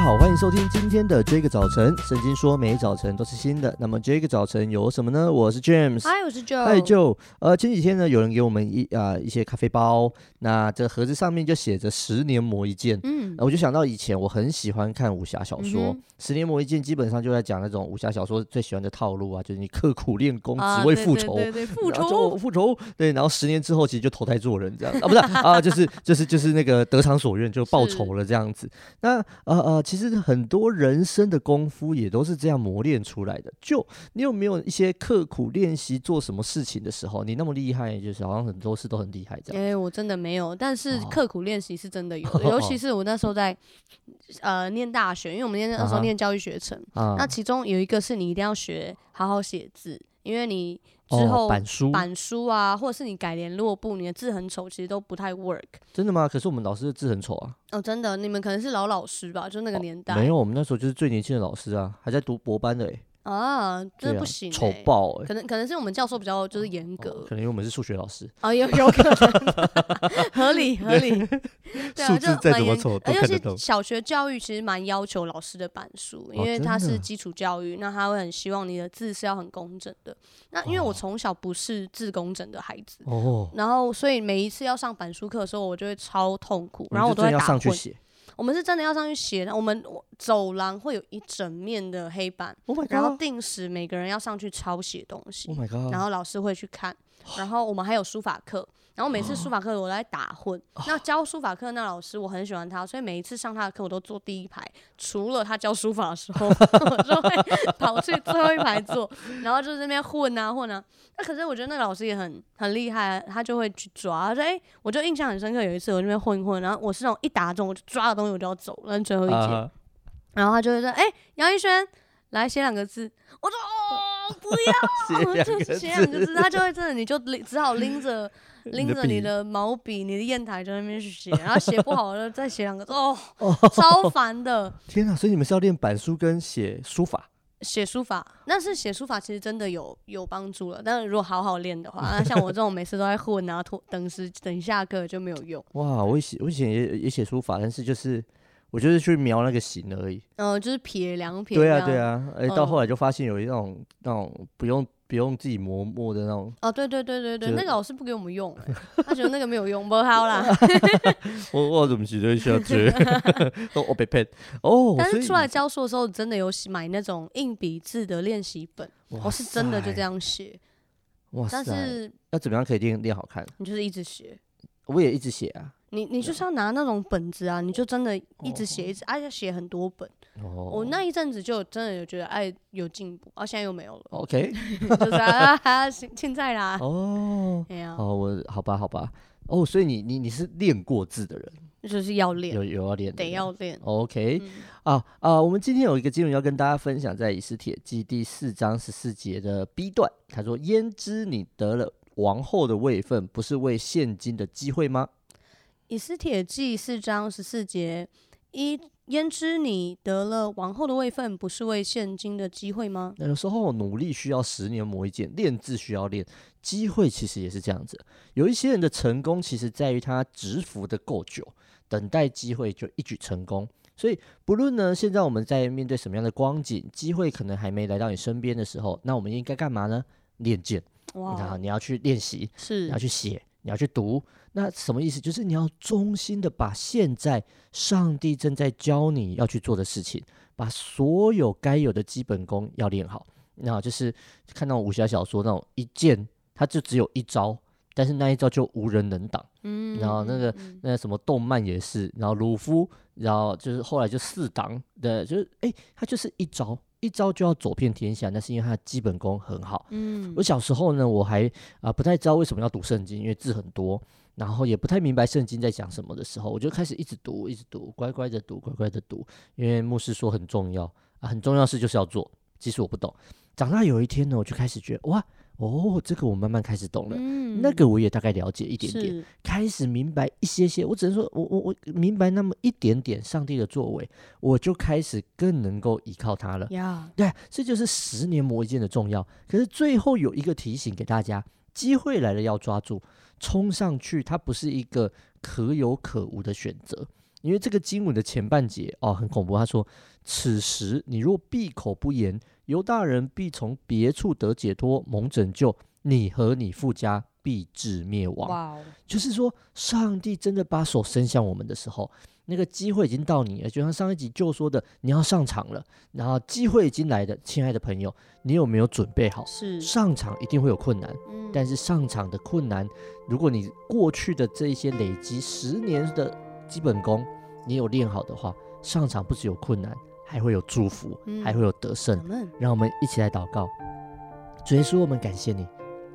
家好，欢迎收听今天的这个早晨。圣经说，每早晨都是新的。那么这个早晨有什么呢？我是 James，嗨，我是 Joe，嗨 Joe。呃，前几天呢，有人给我们一啊、呃、一些咖啡包，那这个盒子上面就写着“十年磨一剑”。嗯，我就想到以前我很喜欢看武侠小说，嗯“十年磨一剑”基本上就在讲那种武侠小说最喜欢的套路啊，就是你刻苦练功，只为复仇，对对对，复仇，复仇，对，然后十年之后其实就投胎做人这样啊，不是啊，就是就是就是那个得偿所愿，就报仇了这样子。那呃呃，其实很多人生的功夫也都是这样磨练出来的。就你有没有一些刻苦练习做什么事情的时候，你那么厉害，就是好像很多事都很厉害这样？哎、欸，我真的没有，但是刻苦练习是真的有，哦、尤其是我那时候在呃念大学，因为我们念那时候念教育学程，啊、那其中有一个是你一定要学好好写字，因为你。之后板书板书啊，或者是你改联络簿，你的字很丑，其实都不太 work。真的吗？可是我们老师的字很丑啊。哦，真的，你们可能是老老师吧？就那个年代。哦、没有，我们那时候就是最年轻的老师啊，还在读博班的哎。啊，这不行，丑、啊、爆！可能可能是我们教授比较就是严格、哦，可能因为我们是数学老师啊，有有可能，合 理合理。数字再怎么丑都看得懂。尤其小学教育其实蛮要求老师的板书，因为它是基础教育，那他会很希望你的字是要很工整的。那因为我从小不是字工整的孩子哦，然后所以每一次要上板书课的时候，我就会超痛苦，然后我都会打混。我们是真的要上去写的，我们走廊会有一整面的黑板，oh、然后定时每个人要上去抄写东西，oh、然后老师会去看，然后我们还有书法课。然后每次书法课我都在打混，那教书法课那老师我很喜欢他，所以每一次上他的课我都坐第一排，除了他教书法的时候，我就会跑去最后一排坐，然后就在那边混啊混啊。那可是我觉得那个老师也很很厉害，他就会去抓，他说哎，我就印象很深刻，有一次我在那边混一混，然后我是那种一打中我就抓的东西我就要走，了最后一节，然后他就会说哎，杨一轩来写两个字，我说哦 不要，就写两个字，他就会真的你就拎只好拎着。拎着你的毛笔、你的砚台在那边去写，然后写不好了再写两个字，哦，超烦的。天啊！所以你们是要练板书跟写书法？写书法，那是写书法其实真的有有帮助了。但是如果好好练的话，那像我这种每次都在混啊，拖等时等下课就没有用。哇！我写我以前也也写书法，但是就是我就是去描那个形而已。嗯、呃，就是撇两撇。对啊，对啊。哎，到后来就发现有一种那种不用。不用自己磨墨的那种哦，对对对对对，那个老师不给我们用，他觉得那个没有用，不好啦。我我怎么写都下去，我被骗哦。但是出来教书的时候，真的有买那种硬笔字的练习本，我是真的就这样写。哇塞！但是要怎么样可以练练好看？你就是一直写，我也一直写啊。你你就是要拿那种本子啊，你就真的一直写，一直而且写很多本。哦，我那一阵子就真的有觉得哎有进步，啊现在又没有了。OK，就是啊 现现在啦。哦，哎呀，哦我好吧好吧，哦所以你你你是练过字的人，就是要练，有有要练，得要练。OK，啊啊，我们今天有一个经文要跟大家分享，在以斯帖记第四章十四节的 B 段，他说：“焉知你得了王后的位分，不是为现今的机会吗？”以斯帖记四章十四节，一焉知你得了王后的位分，不是为现今的机会吗？有时候努力需要十年磨一剑，练字需要练，机会其实也是这样子。有一些人的成功，其实在于他蛰伏的够久，等待机会就一举成功。所以不论呢，现在我们在面对什么样的光景，机会可能还没来到你身边的时候，那我们应该干嘛呢？练剑。哇！然后你要去练习，是，你要去写。你要去读，那什么意思？就是你要衷心的把现在上帝正在教你要去做的事情，把所有该有的基本功要练好。然后就是看到武侠小说那种一剑，它就只有一招，但是那一招就无人能挡。嗯，然后那个那什么动漫也是，然后鲁夫，然后就是后来就四档的，就是哎，他就是一招。一招就要走遍天下，那是因为他的基本功很好。嗯，我小时候呢，我还啊、呃、不太知道为什么要读圣经，因为字很多，然后也不太明白圣经在讲什么的时候，我就开始一直读，一直读，乖乖的读，乖乖的读，因为牧师说很重要啊，很重要的事就是要做，即使我不懂。长大有一天呢，我就开始觉得哇。哦，这个我慢慢开始懂了，嗯、那个我也大概了解一点点，开始明白一些些。我只能说我我我明白那么一点点上帝的作为，我就开始更能够依靠他了。呀，对，这就是十年磨一剑的重要。可是最后有一个提醒给大家：机会来了要抓住，冲上去，它不是一个可有可无的选择。因为这个经文的前半节哦很恐怖，他说：“此时你若闭口不言，犹大人必从别处得解脱，蒙拯救；你和你父家必至灭亡。” Wow. 就是说，上帝真的把手伸向我们的时候，那个机会已经到你了。就像上一集就说的，你要上场了，然后机会已经来的，亲爱的朋友，你有没有准备好？是上场一定会有困难，嗯、但是上场的困难，如果你过去的这一些累积十年的。基本功，你有练好的话，上场不只有困难，还会有祝福，嗯、还会有得胜。嗯、让我们一起来祷告，主耶稣，我们感谢你，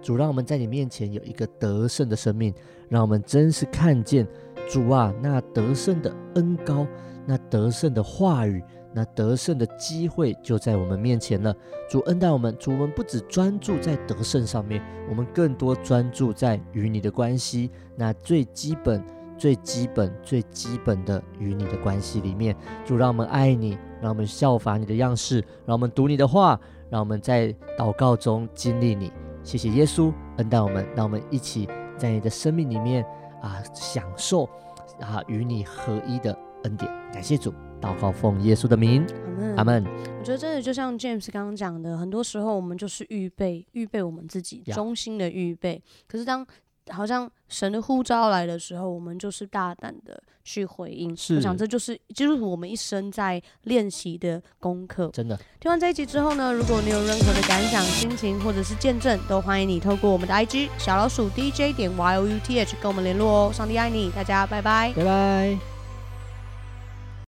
主让我们在你面前有一个得胜的生命，让我们真是看见主啊，那得胜的恩高，那得胜的话语，那得胜的机会就在我们面前了。主恩待我们，主我们不只专注在得胜上面，我们更多专注在与你的关系，那最基本。最基本、最基本的与你的关系里面，主让我们爱你，让我们效法你的样式，让我们读你的话，让我们在祷告中经历你。谢谢耶稣恩待我们，让我们一起在你的生命里面啊享受啊与你合一的恩典。感谢主，祷告奉耶稣的名，阿门 Amen。我觉得真的就像 James 刚刚讲的，很多时候我们就是预备预备我们自己，中心的预备。可是当好像神的呼召来的时候，我们就是大胆的去回应。是我想这就是就是我们一生在练习的功课。真的，听完这一集之后呢，如果你有任何的感想、心情或者是见证，都欢迎你透过我们的 IG 小老鼠 DJ 点 YOUTH 跟我们联络哦。上帝爱你，大家拜拜，拜拜。